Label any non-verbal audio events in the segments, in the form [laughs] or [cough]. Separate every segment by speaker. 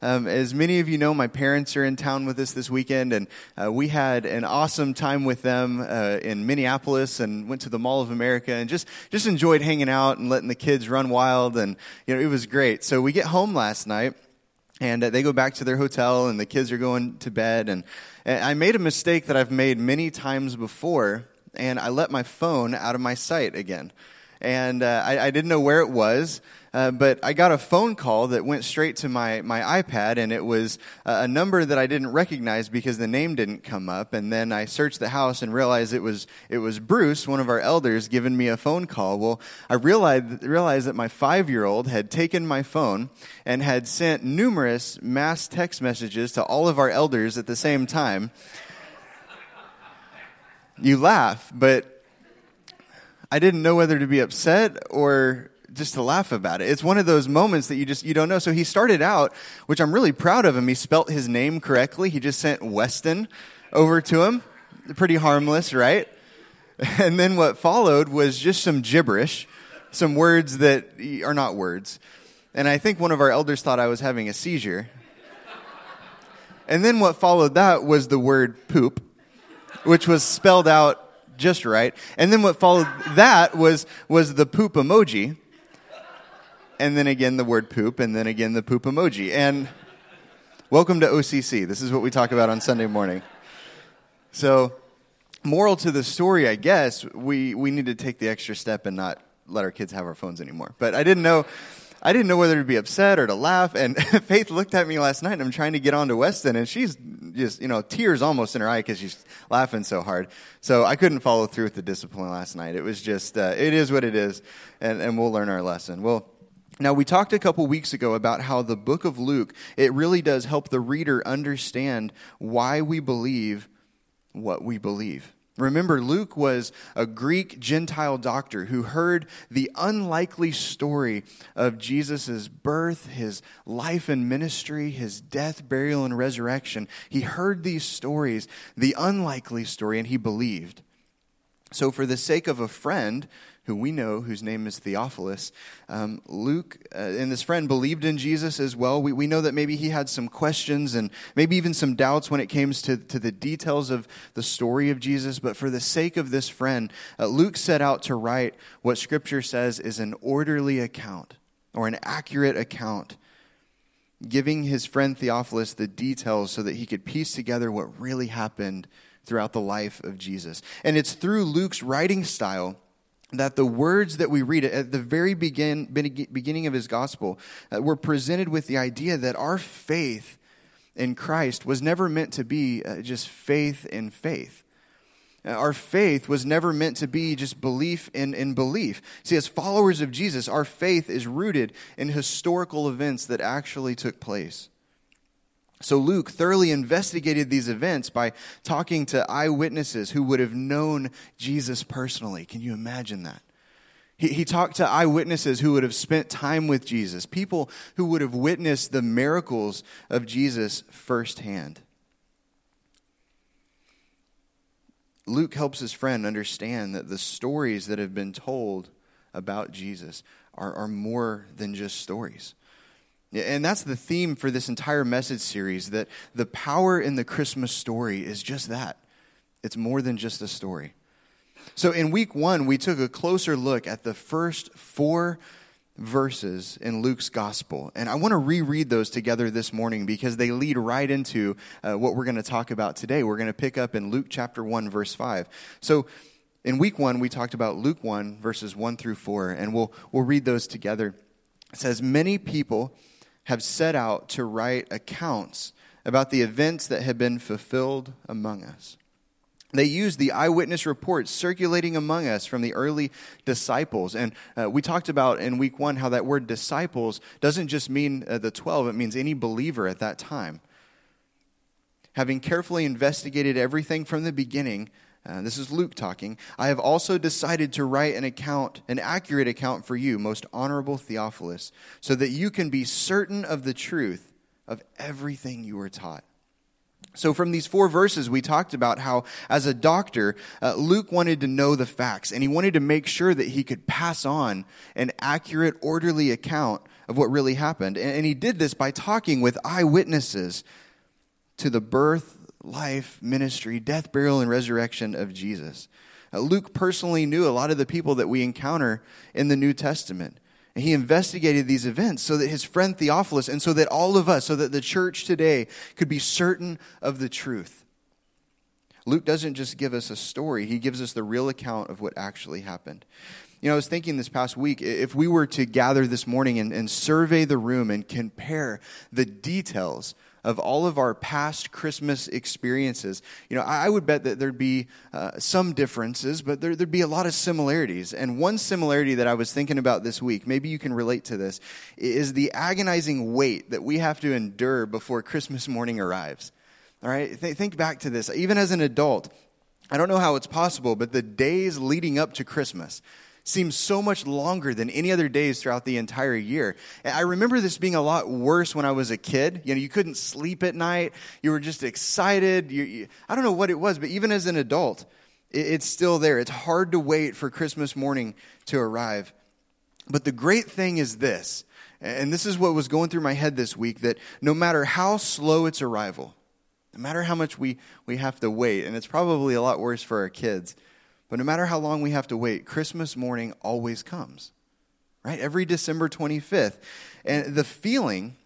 Speaker 1: Um, as many of you know, my parents are in town with us this weekend, and uh, we had an awesome time with them uh, in Minneapolis, and went to the Mall of America, and just just enjoyed hanging out and letting the kids run wild, and you know it was great. So we get home last night, and uh, they go back to their hotel, and the kids are going to bed, and, and I made a mistake that I've made many times before, and I let my phone out of my sight again, and uh, I, I didn't know where it was. Uh, but I got a phone call that went straight to my, my iPad, and it was a number that I didn't recognize because the name didn't come up. And then I searched the house and realized it was it was Bruce, one of our elders, giving me a phone call. Well, I realized realized that my five year old had taken my phone and had sent numerous mass text messages to all of our elders at the same time. You laugh, but I didn't know whether to be upset or just to laugh about it. It's one of those moments that you just you don't know. So he started out, which I'm really proud of him. He spelt his name correctly. He just sent Weston over to him. Pretty harmless, right? [laughs] And then what followed was just some gibberish, some words that are not words. And I think one of our elders thought I was having a seizure. And then what followed that was the word poop, which was spelled out just right. And then what followed that was was the poop emoji and then again the word poop, and then again the poop emoji. And welcome to OCC. This is what we talk about on Sunday morning. So, moral to the story, I guess, we, we need to take the extra step and not let our kids have our phones anymore. But I didn't know. I didn't know whether to be upset or to laugh. And [laughs] Faith looked at me last night, and I'm trying to get on to Weston, and she's just, you know, tears almost in her eye because she's laughing so hard. So I couldn't follow through with the discipline last night. It was just, uh, it is what it is, and, and we'll learn our lesson. Well, now, we talked a couple weeks ago about how the book of Luke, it really does help the reader understand why we believe what we believe. Remember, Luke was a Greek Gentile doctor who heard the unlikely story of Jesus' birth, his life and ministry, his death, burial, and resurrection. He heard these stories, the unlikely story, and he believed. So, for the sake of a friend, who we know, whose name is Theophilus. Um, Luke uh, and this friend believed in Jesus as well. We, we know that maybe he had some questions and maybe even some doubts when it came to, to the details of the story of Jesus. But for the sake of this friend, uh, Luke set out to write what Scripture says is an orderly account or an accurate account giving his friend Theophilus the details so that he could piece together what really happened throughout the life of Jesus. And it's through Luke's writing style that the words that we read at the very begin, beginning of his gospel uh, were presented with the idea that our faith in Christ was never meant to be uh, just faith in faith. Uh, our faith was never meant to be just belief in, in belief. See, as followers of Jesus, our faith is rooted in historical events that actually took place. So Luke thoroughly investigated these events by talking to eyewitnesses who would have known Jesus personally. Can you imagine that? He, he talked to eyewitnesses who would have spent time with Jesus, people who would have witnessed the miracles of Jesus firsthand. Luke helps his friend understand that the stories that have been told about Jesus are, are more than just stories. And that's the theme for this entire message series that the power in the Christmas story is just that it's more than just a story. So in week one, we took a closer look at the first four verses in Luke's gospel. And I want to reread those together this morning because they lead right into uh, what we're going to talk about today. We're going to pick up in Luke chapter 1, verse 5. So in week one, we talked about Luke 1, verses 1 through 4, and we'll, we'll read those together. It says, Many people have set out to write accounts about the events that have been fulfilled among us. They use the eyewitness reports circulating among us from the early disciples. And uh, we talked about in week one how that word disciples doesn't just mean uh, the 12, it means any believer at that time. Having carefully investigated everything from the beginning, uh, this is Luke talking. I have also decided to write an account, an accurate account for you, most honorable Theophilus, so that you can be certain of the truth of everything you were taught. So, from these four verses, we talked about how, as a doctor, uh, Luke wanted to know the facts, and he wanted to make sure that he could pass on an accurate, orderly account of what really happened. And he did this by talking with eyewitnesses to the birth, life, ministry, death, burial, and resurrection of Jesus. Uh, Luke personally knew a lot of the people that we encounter in the New Testament. And he investigated these events so that his friend Theophilus and so that all of us, so that the church today could be certain of the truth. Luke doesn't just give us a story, he gives us the real account of what actually happened. You know, I was thinking this past week, if we were to gather this morning and, and survey the room and compare the details of all of our past Christmas experiences, you know, I, would bet that there'd be uh, some differences, but there, there'd be a lot of similarities. And one similarity that I was thinking about this week, maybe you can relate to this, is the agonizing wait that we have to endure before Christmas morning arrives. All right, Th- think back to this. Even as an adult, I don't know how it's possible, but the days leading up to Christmas, seems so much longer than any other days throughout the entire year. And I remember this being a lot worse when I was a kid. You know, you couldn't sleep at night. You were just excited. You, you, I don't know what it was, but even as an adult, it, it's still there. It's hard to wait for Christmas morning to arrive. But the great thing is this, and this is what was going through my head this week, that no matter how slow its arrival, no matter how much we, we have to wait, and it's probably a lot worse for our kids, but no matter how long we have to wait, Christmas morning always comes, right? Every December 25th. And the feeling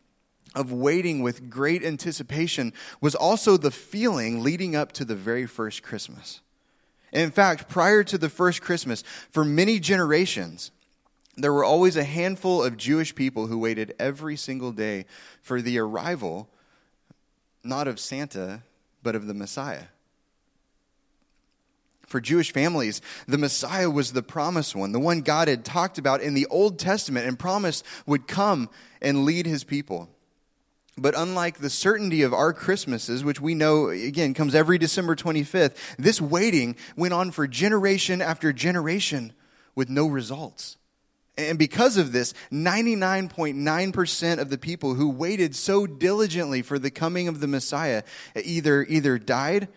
Speaker 1: of waiting with great anticipation was also the feeling leading up to the very first Christmas. in fact, prior to the first Christmas, for many generations, there were always a handful of Jewish people who waited every single day for the arrival, not of Santa, but of the Messiah for Jewish families, the Messiah was the promised one, the one God had talked about in the Old Testament and promised would come and lead his people. But unlike the certainty of our Christmases, which we know, again, comes every December 25th, this waiting went on for generation after generation with no results. And because of this, 99.9% of the people who waited so diligently for the coming of the Messiah either, either died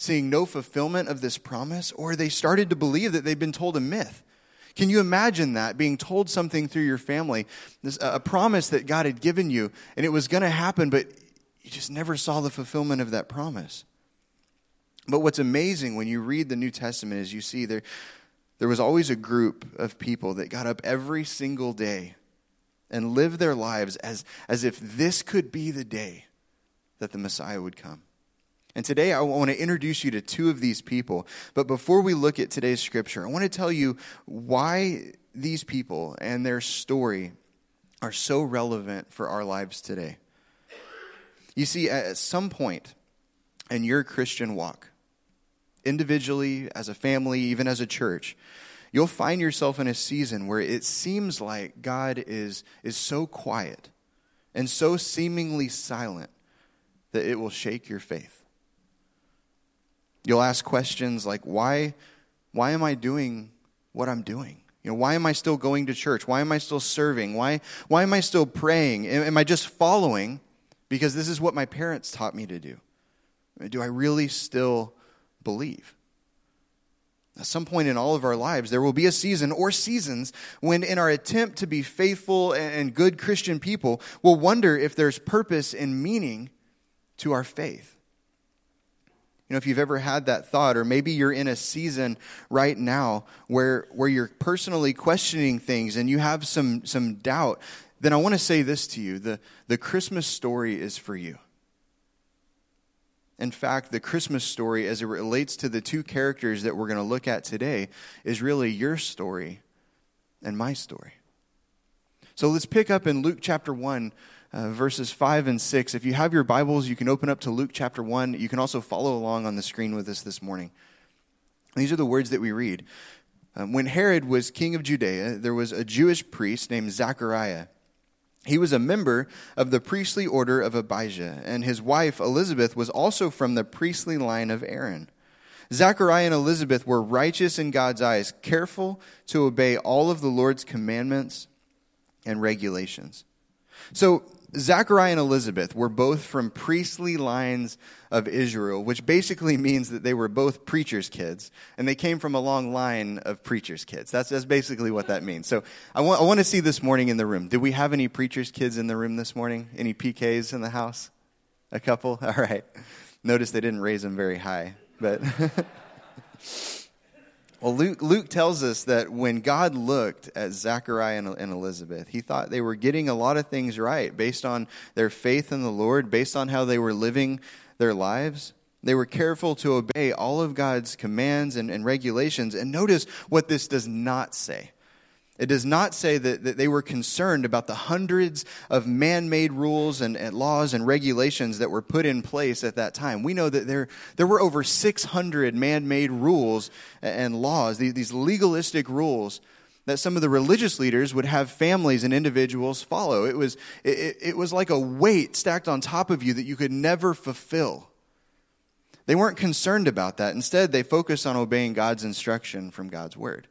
Speaker 1: seeing no fulfillment of this promise, or they started to believe that they'd been told a myth. Can you imagine that being told something through your family, this, a promise that God had given you, and it was going to happen, but you just never saw the fulfillment of that promise? But what's amazing when you read the New Testament is you see there, there was always a group of people that got up every single day and lived their lives as, as if this could be the day that the Messiah would come. And today I want to introduce you to two of these people. But before we look at today's scripture, I want to tell you why these people and their story are so relevant for our lives today. You see, at some point in your Christian walk, individually, as a family, even as a church, you'll find yourself in a season where it seems like God is, is so quiet and so seemingly silent that it will shake your faith. You'll ask questions like, why, why am I doing what I'm doing? You know, why am I still going to church? Why am I still serving? Why, why am I still praying? Am I just following because this is what my parents taught me to do? Do I really still believe? At some point in all of our lives, there will be a season or seasons when, in our attempt to be faithful and good Christian people, we'll wonder if there's purpose and meaning to our faith. You know, if you've ever had that thought, or maybe you're in a season right now where, where you're personally questioning things and you have some, some doubt, then I want to say this to you the, the Christmas story is for you. In fact, the Christmas story, as it relates to the two characters that we're going to look at today, is really your story and my story. So let's pick up in Luke chapter 1, uh, verses 5 and 6. If you have your Bibles, you can open up to Luke chapter 1. You can also follow along on the screen with us this morning. These are the words that we read. Um, when Herod was king of Judea, there was a Jewish priest named Zachariah. He was a member of the priestly order of Abijah, and his wife Elizabeth was also from the priestly line of Aaron. Zachariah and Elizabeth were righteous in God's eyes, careful to obey all of the Lord's commandments and regulations. So Zachariah and Elizabeth were both from priestly lines of Israel, which basically means that they were both preachers' kids, and they came from a long line of preachers' kids. That's, that's basically what that means. So I want, I want to see this morning in the room. Did we have any preachers' kids in the room this morning? Any PKs in the house? A couple? [laughs] All right. Notice they didn't raise them very high, but. [laughs] Well, Luke, Luke, tells us that when God looked at Zachariah and, and, Elizabeth, he thought they were getting a lot of things right based on their faith in the Lord, based on how they were living their lives. They were careful to obey all of God's commands and, and regulations. And notice what this does not say. It does not say that, that they were concerned about the hundreds of man made rules and, and, laws and regulations that were put in place at that time. We know that there, there were over 600 man made rules and laws, these, these legalistic rules that some of the religious leaders would have families and individuals follow. It was, it, it was like a weight stacked on top of you that you could never fulfill. They weren't concerned about that. Instead, they focused on obeying God's instruction from God's word.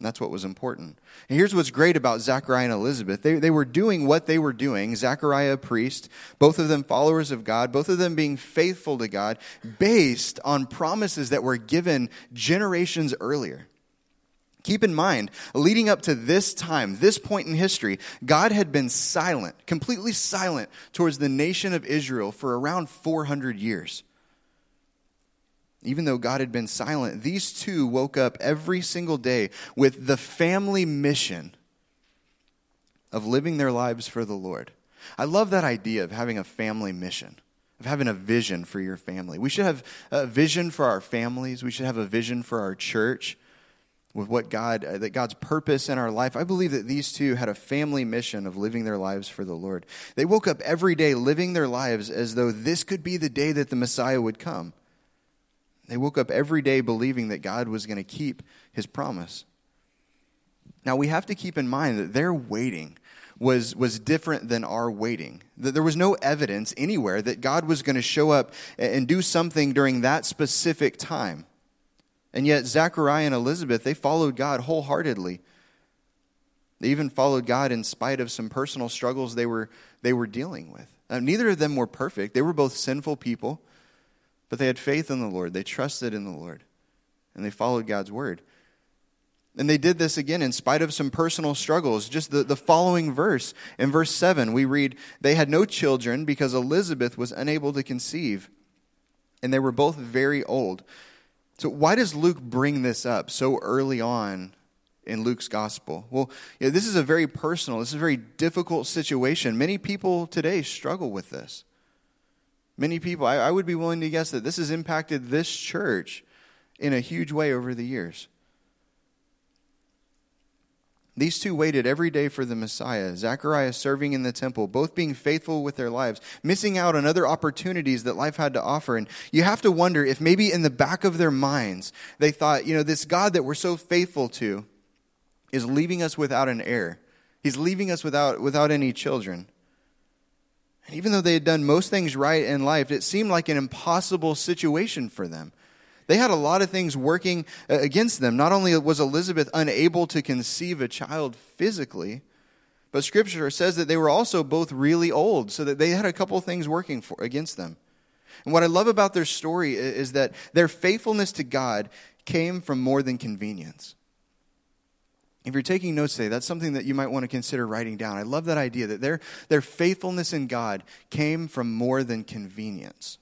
Speaker 1: That's what was important. And here's what's great about Zachariah and Elizabeth. They, they were doing what they were doing. Zachariah, a priest, both of them followers of God, both of them being faithful to God, based on promises that were given generations earlier. Keep in mind, leading up to this time, this point in history, God had been silent, completely silent towards the nation of Israel for around 400 years. Even though God had been silent, these two woke up every single day with the family mission of living their lives for the Lord. I love that idea of having a family mission, of having a vision for your family. We should have a vision for our families, we should have a vision for our church with what God, uh, that God's purpose in our life. I believe that these two had a family mission of living their lives for the Lord. They woke up every day living their lives as though this could be the day that the Messiah would come. They woke up every day believing that God was going to keep his promise. Now, we have to keep in mind that their waiting was, was different than our waiting. That there was no evidence anywhere that God was going to show up and do something during that specific time. And yet, Zechariah and Elizabeth, they followed God wholeheartedly. They even followed God in spite of some personal struggles they were, they were dealing with. Uh, neither of them were perfect. They were both sinful people. But they had faith in the Lord, they trusted in the Lord, and they followed God's word. And they did this again in spite of some personal struggles. Just the, the following verse, in verse 7, we read, They had no children because Elizabeth was unable to conceive, and they were both very old. So, why does Luke bring this up so early on in Luke's gospel? Well, you know, this is a very personal, this is a very difficult situation. Many people today struggle with this. Many people, I, I would be willing to guess that this has impacted this church in a huge way over the years. These two waited every day for the Messiah, Zechariah serving in the temple, both being faithful with their lives, missing out on other opportunities that life had to offer. And you have to wonder if maybe in the back of their minds, they thought, you know, this God that we're so faithful to is leaving us without an heir. He's leaving us without, without any children. And even though they had done most things right in life, it seemed like an impossible situation for them. They had a lot of things working uh, against them. Not only was Elizabeth unable to conceive a child physically, but scripture says that they were also both really old, so that they had a couple things working for, against them. And what I love about their story is that their faithfulness to God came from more than convenience. If you're taking notes today, that's something that you might want to consider writing down. I love that idea that their, their faithfulness in God came from more than convenience.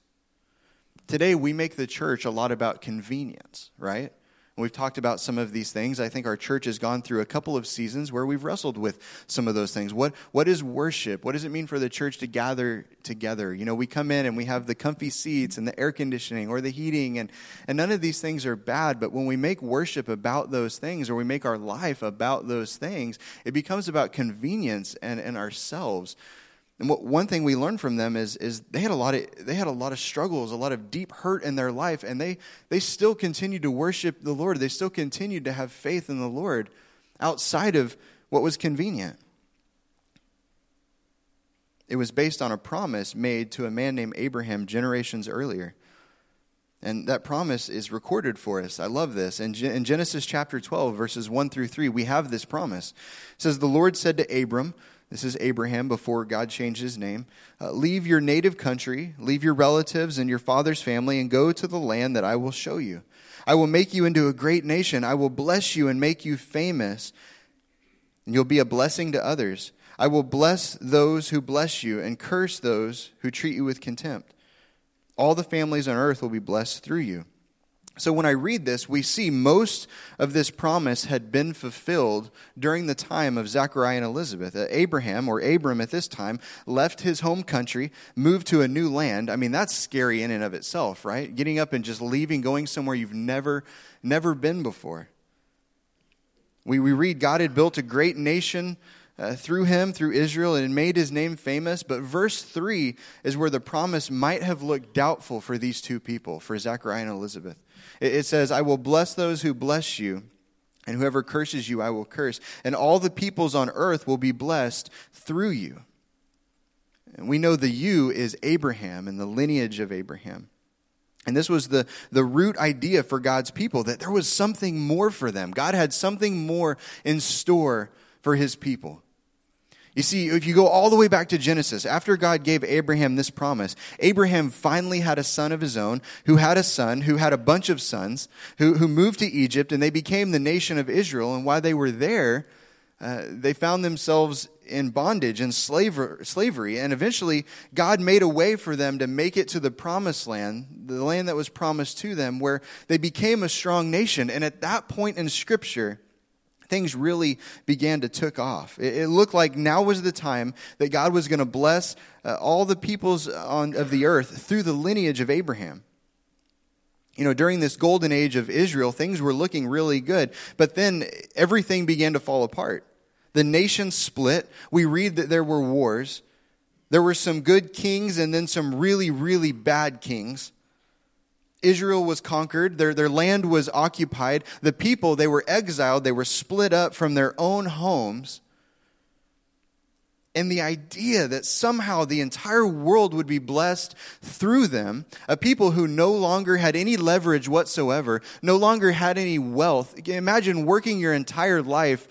Speaker 1: Today, we make the church a lot about convenience, right? We've talked about some of these things. I think our church has gone through a couple of seasons where we've wrestled with some of those things. What, what is worship? What does it mean for the church to gather together? You know, we come in and we have the comfy seats and the air conditioning or the heating, and, and none of these things are bad. But when we make worship about those things or we make our life about those things, it becomes about convenience and, and ourselves. And what, one thing we learned from them is, is they had a lot of they had a lot of struggles, a lot of deep hurt in their life, and they they still continued to worship the Lord. They still continued to have faith in the Lord outside of what was convenient. It was based on a promise made to a man named Abraham generations earlier. And that promise is recorded for us. I love this. In, Genesis chapter 12, verses 1 through 3, we have this promise. It says, The Lord said to Abram, This is Abraham before God changed his name. Uh, leave your native country, leave your relatives and your father's family, and go to the land that I will show you. I will make you into a great nation. I will bless you and make you famous, and you'll be a blessing to others. I will bless those who bless you and curse those who treat you with contempt. All the families on earth will be blessed through you. So when I read this, we see most of this promise had been fulfilled during the time of Zechariah and Elizabeth. Uh, Abraham, or Abram at this time, left his home country, moved to a new land. I mean, that's scary in and of itself, right? Getting up and just leaving, going somewhere you've never, never been before. We, we read God had built a great nation uh, through him, through Israel, and made his name famous. But verse 3 is where the promise might have looked doubtful for these two people, for Zechariah and Elizabeth. It, says, I will bless those who bless you, and whoever curses you, I will curse. And all the peoples on earth will be blessed through you. And we know the you is Abraham and the lineage of Abraham. And this was the, the root idea for God's people that there was something more for them. God had something more in store for his people. You see, if you go all the way back to Genesis, after God gave Abraham this promise, Abraham finally had a son of his own, who had a son, who had a bunch of sons, who, who moved to Egypt, and they became the nation of Israel. And while they were there, uh, they found themselves in bondage and slavery. And eventually, God made a way for them to make it to the promised land, the land that was promised to them, where they became a strong nation. And at that point in Scripture, things really began to took off. It, it, looked like now was the time that God was going to bless uh, all the peoples on, of the earth through the lineage of Abraham. You know, during this golden age of Israel, things were looking really good, but then everything began to fall apart. The nation split. We read that there were wars. There were some good kings and then some really, really bad kings. Israel was conquered, their, their land was occupied. The people, they were exiled, they were split up from their own homes. And the idea that somehow the entire world would be blessed through them, a people who no longer had any leverage whatsoever, no longer had any wealth. Imagine working your entire life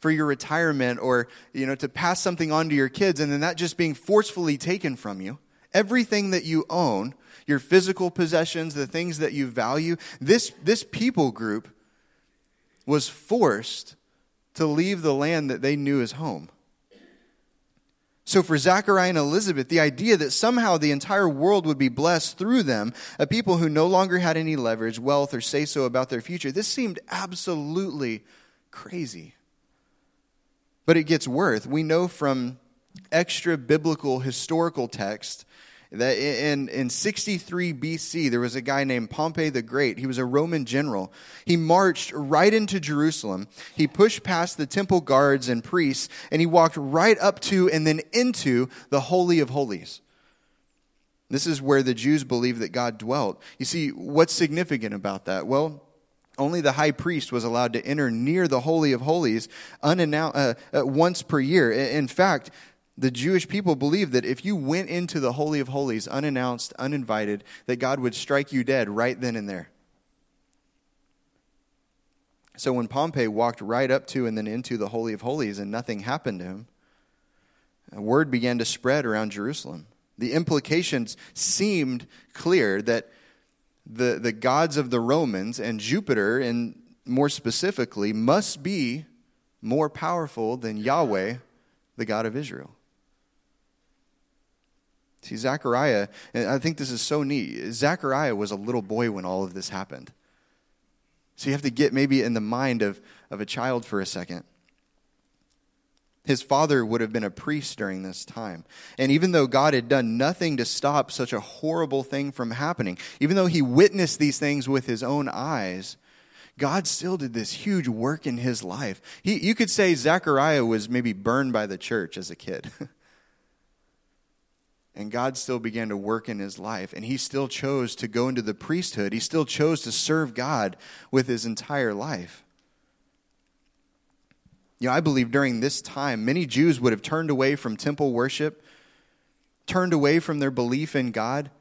Speaker 1: for your retirement or you know to pass something on to your kids and then that just being forcefully taken from you everything that you own your physical possessions, the things that you value. This, this people group was forced to leave the land that they knew as home. So, for Zachariah and Elizabeth, the idea that somehow the entire world would be blessed through them, a people who no longer had any leverage, wealth, or say so about their future, this seemed absolutely crazy. But it gets worse. We know from extra biblical historical text that in, in 63 BC, there was a guy named Pompey the Great. He was a Roman general. He marched right into Jerusalem. He pushed past the temple guards and priests, and he walked right up to and then into the Holy of Holies. This is where the Jews believed that God dwelt. You see, what's significant about that? Well, only the high priest was allowed to enter near the Holy of Holies uh, uh, once per year. In fact, the Jewish people believed that if you went into the Holy of Holies unannounced, uninvited, that God would strike you dead right then and there. So when Pompey walked right up to and then into the Holy of Holies and nothing happened to him, a word began to spread around Jerusalem. The implications seemed clear that the, the gods of the Romans and Jupiter, and more specifically, must be more powerful than Yahweh, the God of Israel. See, Zechariah, and I think this is so neat. Zechariah was a little boy when all of this happened. So you have to get maybe in the mind of, of a child for a second. His father would have been a priest during this time. And even though God had done nothing to stop such a horrible thing from happening, even though he witnessed these things with his own eyes, God still did this huge work in his life. He, you could say Zechariah was maybe burned by the church as a kid. [laughs] and God still began to work in his life. And he still chose to go into the priesthood. He still chose to serve God with his entire life. You know, I believe during this time, many Jews would have turned away from temple worship, turned away from their belief in God.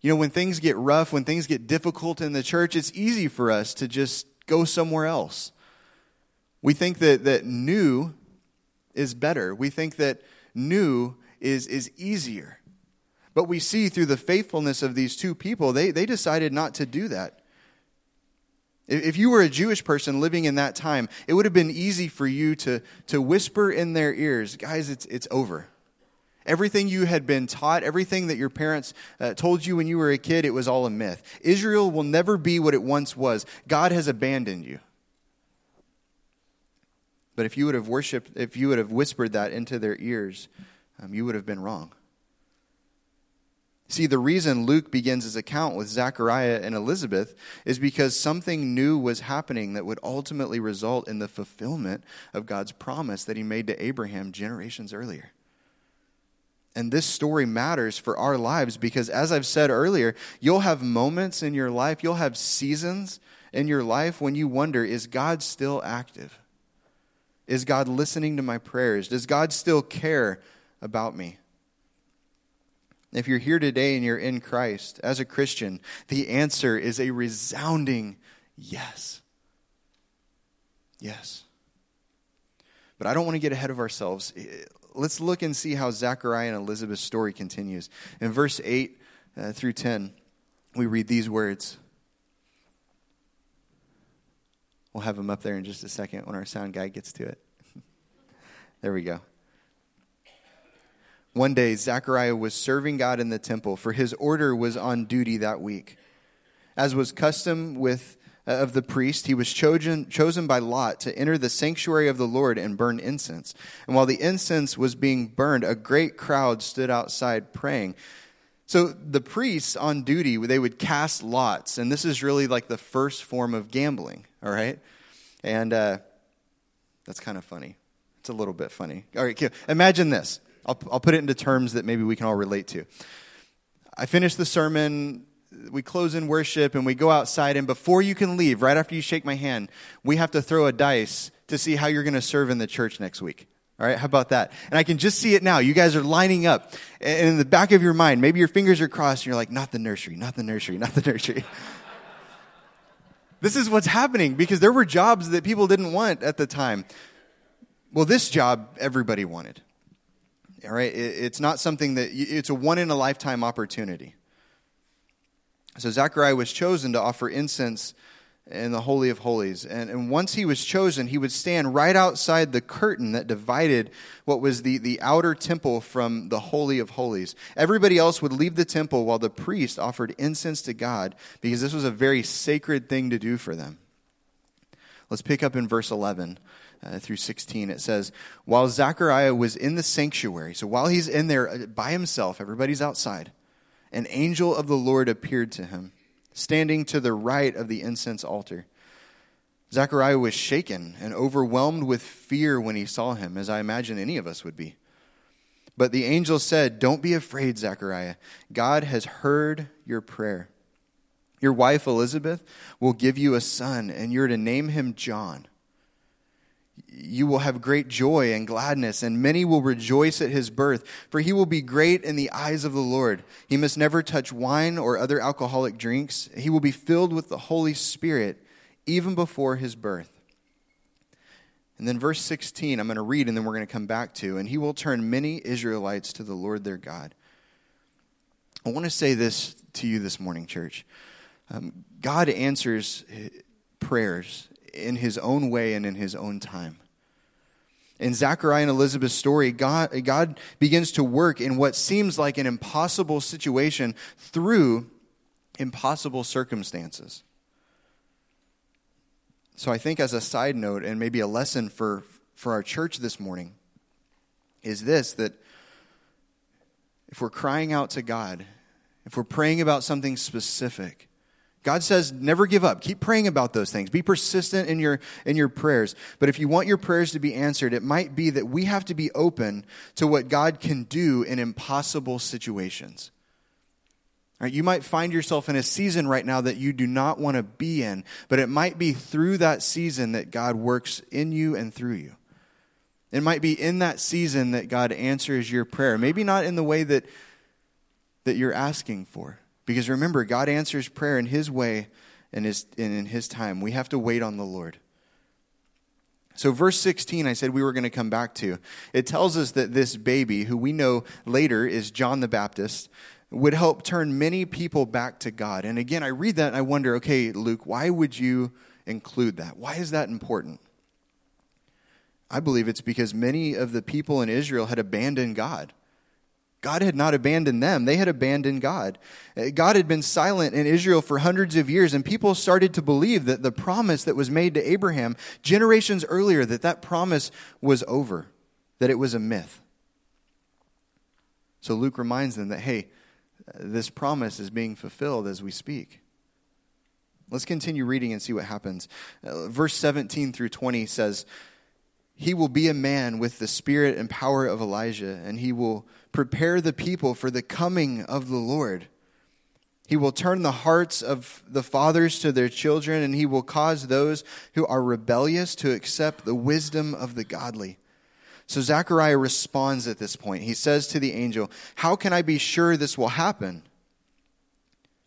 Speaker 1: You know, when things get rough, when things get difficult in the church, it's easy for us to just go somewhere else. We think that, that new is better. We think that new is, is easier. But we see through the faithfulness of these two people, they, they decided not to do that. If you were a Jewish person living in that time, it would have been easy for you to, to whisper in their ears, guys, it's, it's over. Everything you had been taught, everything that your parents uh, told you when you were a kid, it was all a myth. Israel will never be what it once was. God has abandoned you. But if you would have worshiped, if you would have whispered that into their ears, um, you would have been wrong. See, the reason Luke begins his account with Zechariah and Elizabeth is because something new was happening that would ultimately result in the fulfillment of God's promise that he made to Abraham generations earlier. And this story matters for our lives because, as I've said earlier, you'll have moments in your life, you'll have seasons in your life when you wonder, is God still active? Is God listening to my prayers? Does God still care about me? If you're here today and you're in Christ as a Christian, the answer is a resounding yes. Yes. But I don't want to get ahead of ourselves. Let's look and see how Zechariah and Elizabeth's story continues. In verse 8 uh, through 10, we read these words. We'll have them up there in just a second when our sound guy gets to it. [laughs] there we go. One day, Zechariah was serving God in the temple, for his order was on duty that week. As was custom with uh, of the priest, he was chosen, chosen by Lot to enter the sanctuary of the Lord and burn incense. And while the incense was being burned, a great crowd stood outside praying. So the priests on duty, they would cast lots, and this is really like the first form of gambling, all right? And uh, that's kind of funny. It's a little bit funny. All right, imagine this. I'll, I'll put it into terms that maybe we can all relate to. I finish the sermon, we close in worship, and we go outside, and before you can leave, right after you shake my hand, we have to throw a dice to see how you're going to serve in the church next week. All right, how about that? And I can just see it now. You guys are lining up. And in the back of your mind, maybe your fingers are crossed and you're like, not the nursery, not the nursery, not the nursery. [laughs] this is what's happening because there were jobs that people didn't want at the time. Well, this job everybody wanted. All right, it's not something that it's a one in a lifetime opportunity. So Zechariah was chosen to offer incense in the Holy of Holies. And, and once he was chosen, he would stand right outside the curtain that divided what was the, the outer temple from the Holy of Holies. Everybody else would leave the temple while the priest offered incense to God because this was a very sacred thing to do for them. Let's pick up in verse 11. Uh, through 16, it says, While Zechariah was in the sanctuary, so while he's in there uh, by himself, everybody's outside, an angel of the Lord appeared to him standing to the right of the incense altar. Zechariah was shaken and overwhelmed with fear when he saw him, as I imagine any of us would be. But the angel said, Don't be afraid, Zechariah. God has heard your prayer. Your wife Elizabeth will give you a son, and you're to name him John you will have great joy and gladness, and many will rejoice at his birth, for he will be great in the eyes of the Lord. He must never touch wine or other alcoholic drinks. He will be filled with the Holy Spirit even before his birth. And then, verse 16, I'm going to read and then we're going to come back to. And he will turn many Israelites to the Lord their God. I want to say this to you this morning, church. Um, God answers prayers in his own way and in his own time. In Zachariah and Elizabeth's story, God, God begins to work in what seems like an impossible situation through impossible circumstances. So, I think, as a side note, and maybe a lesson for, for our church this morning, is this that if we're crying out to God, if we're praying about something specific, God says never give up. Keep praying about those things. Be persistent in your in your prayers. But if you want your prayers to be answered, it might be that we have to be open to what God can do in impossible situations. Right, you might find yourself in a season right now that you do not want to be in, but it might be through that season that God works in you and through you. It might be in that season that God answers your prayer. Maybe not in the way that, that you're asking for. Because remember, God answers prayer in His way and his, and in His time. We have to wait on the Lord. So, verse 16, I said we were going to come back to. It tells us that this baby, who we know later is John the Baptist, would help turn many people back to God. And again, I read that and I wonder okay, Luke, why would you include that? Why is that important? I believe it's because many of the people in Israel had abandoned God. God had not abandoned them, they had abandoned God. Uh, God had been silent in Israel for hundreds of years, and people started to believe that the promise that was made to Abraham generations earlier, that that promise was over, that it was a myth. So Luke reminds them that, hey, this promise is being fulfilled as we speak. Let's continue reading and see what happens. Uh, verse 17 through 20 says, He will be a man with the spirit and power of Elijah, and he will prepare the people for the coming of the Lord. He will turn the hearts of the fathers to their children, and he will cause those who are rebellious to accept the wisdom of the godly. So Zechariah responds at this point. He says to the angel, How can I be sure this will happen?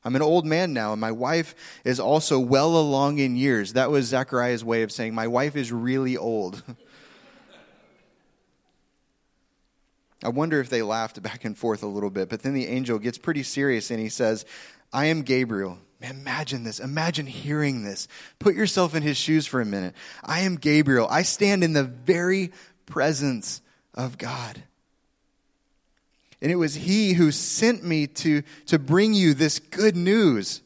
Speaker 1: I'm an old man now, and my wife is also well along in years. That was Zechariah's way of saying, My wife is really old. [laughs] I wonder if they laughed back and forth a little bit, but then the angel gets pretty serious and he says, I am Gabriel. Imagine this. Imagine hearing this. Put yourself in his shoes for a minute. I am Gabriel. I stand in the very presence of God. And it was he who sent me to, to bring you this good news.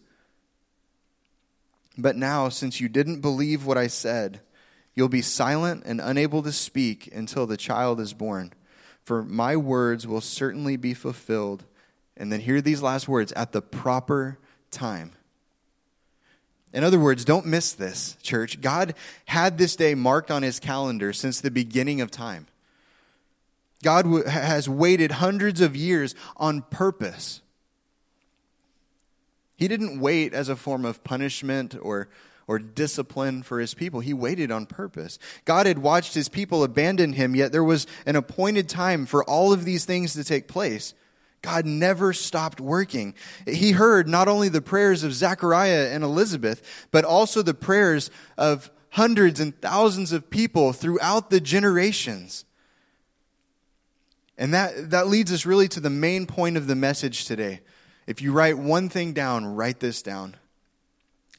Speaker 1: But now, since you didn't believe what I said, you'll be silent and unable to speak until the child is born for my words will certainly be fulfilled. And then hear these last words at the proper time. In other words, don't miss this, church. God had this day marked on his calendar since the beginning of time. God has waited hundreds of years on purpose. He didn't wait as a form of punishment or or discipline for his people. He waited on purpose. God had watched his people abandon him, yet there was an appointed time for all of these things to take place. God never stopped working. He heard not only the prayers of Zechariah and Elizabeth, but also the prayers of hundreds and thousands of people throughout the generations. And that, that leads us really to the main point of the message today. If you write one thing down, write this down.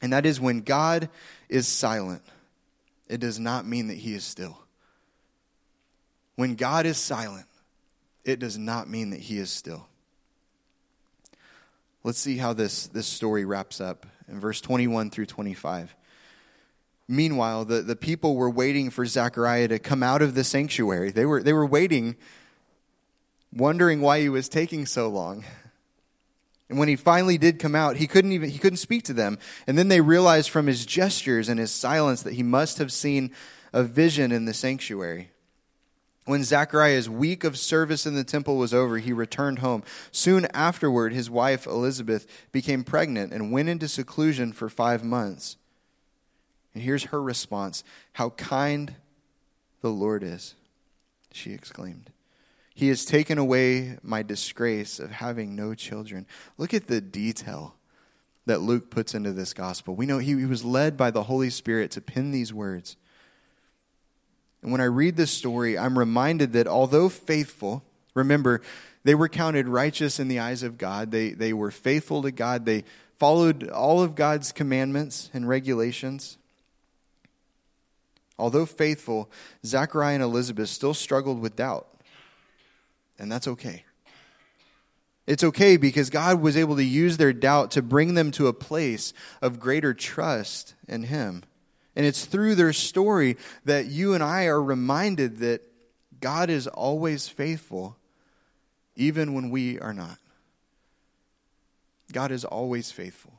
Speaker 1: And that is when God is silent, it does not mean that he is still. When God is silent, it does not mean that he is still. Let's see how this, this story wraps up in verse 21 through 25. Meanwhile, the, the people were waiting for Zechariah to come out of the sanctuary. They were, they were waiting, wondering why he was taking so long. And when he finally did come out, he couldn't even he couldn't speak to them. And then they realized from his gestures and his silence that he must have seen a vision in the sanctuary. When Zachariah's week of service in the temple was over, he returned home. Soon afterward, his wife Elizabeth became pregnant and went into seclusion for five months. And here's her response How kind the Lord is, she exclaimed. He has taken away my disgrace of having no children. Look at the detail that Luke puts into this gospel. We know he, he was led by the Holy Spirit to pen these words. And when I read this story, I'm reminded that although faithful, remember, they were counted righteous in the eyes of God. They, they were faithful to God. They followed all of God's commandments and regulations. Although faithful, Zachariah and Elizabeth still struggled with doubt and that's okay. It's okay because God was able to use their doubt to bring them to a place of greater trust in Him. And it's through their story that you and I are reminded that God is always faithful, even when we are not. God is always faithful,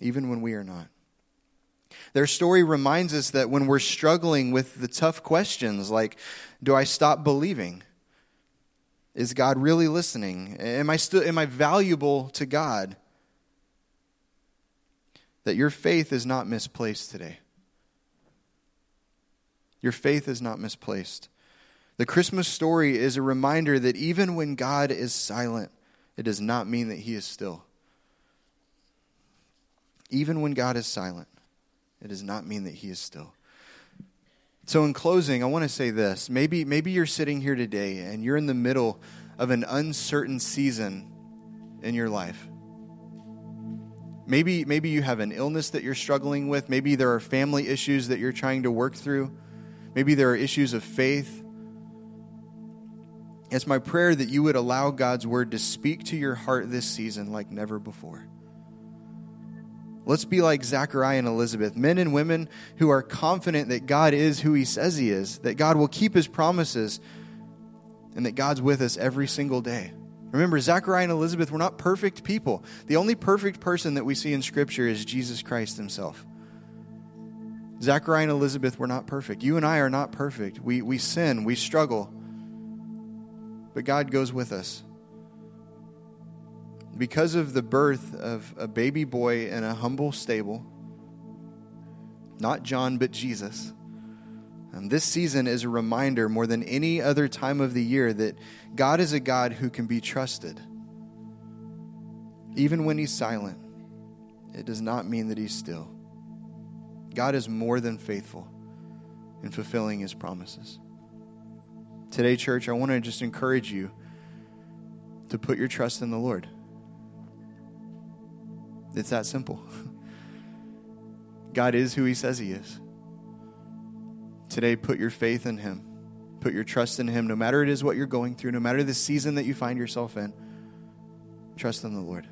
Speaker 1: even when we are not. Their story reminds us that when we're struggling with the tough questions like, do I stop believing? Is God really listening? Am I still am I valuable to God? That your faith is not misplaced today. Your faith is not misplaced. The Christmas story is a reminder that even when God is silent, it does not mean that he is still. Even when God is silent, it does not mean that he is still. So, in closing, I want to say this. Maybe, maybe you're sitting here today and you're in the middle of an uncertain season in your life. Maybe, maybe you have an illness that you're struggling with. Maybe there are family issues that you're trying to work through. Maybe there are issues of faith. It's my prayer that you would allow God's word to speak to your heart this season like never before. Let's be like Zachariah and Elizabeth, men and women who are confident that God is who he says he is, that God will keep his promises, and that God's with us every single day. Remember, Zachariah and Elizabeth were not perfect people. The only perfect person that we see in Scripture is Jesus Christ himself. Zachariah and Elizabeth were not perfect. You and I are not perfect. We, we sin, we struggle, but God goes with us because of the birth of a baby boy in a humble stable, not John, but Jesus. And this season is a reminder more than any other time of the year that God is a God who can be trusted. Even when He's silent, it does not mean that He's still. God is more than faithful in fulfilling His promises. Today, church, I want to just encourage you to put your trust in the Lord. It's that simple. God is who He says He is. Today, put your faith in Him. Put your trust in Him, no matter it is what you're going through, no matter the season that you find yourself in. Trust in the Lord.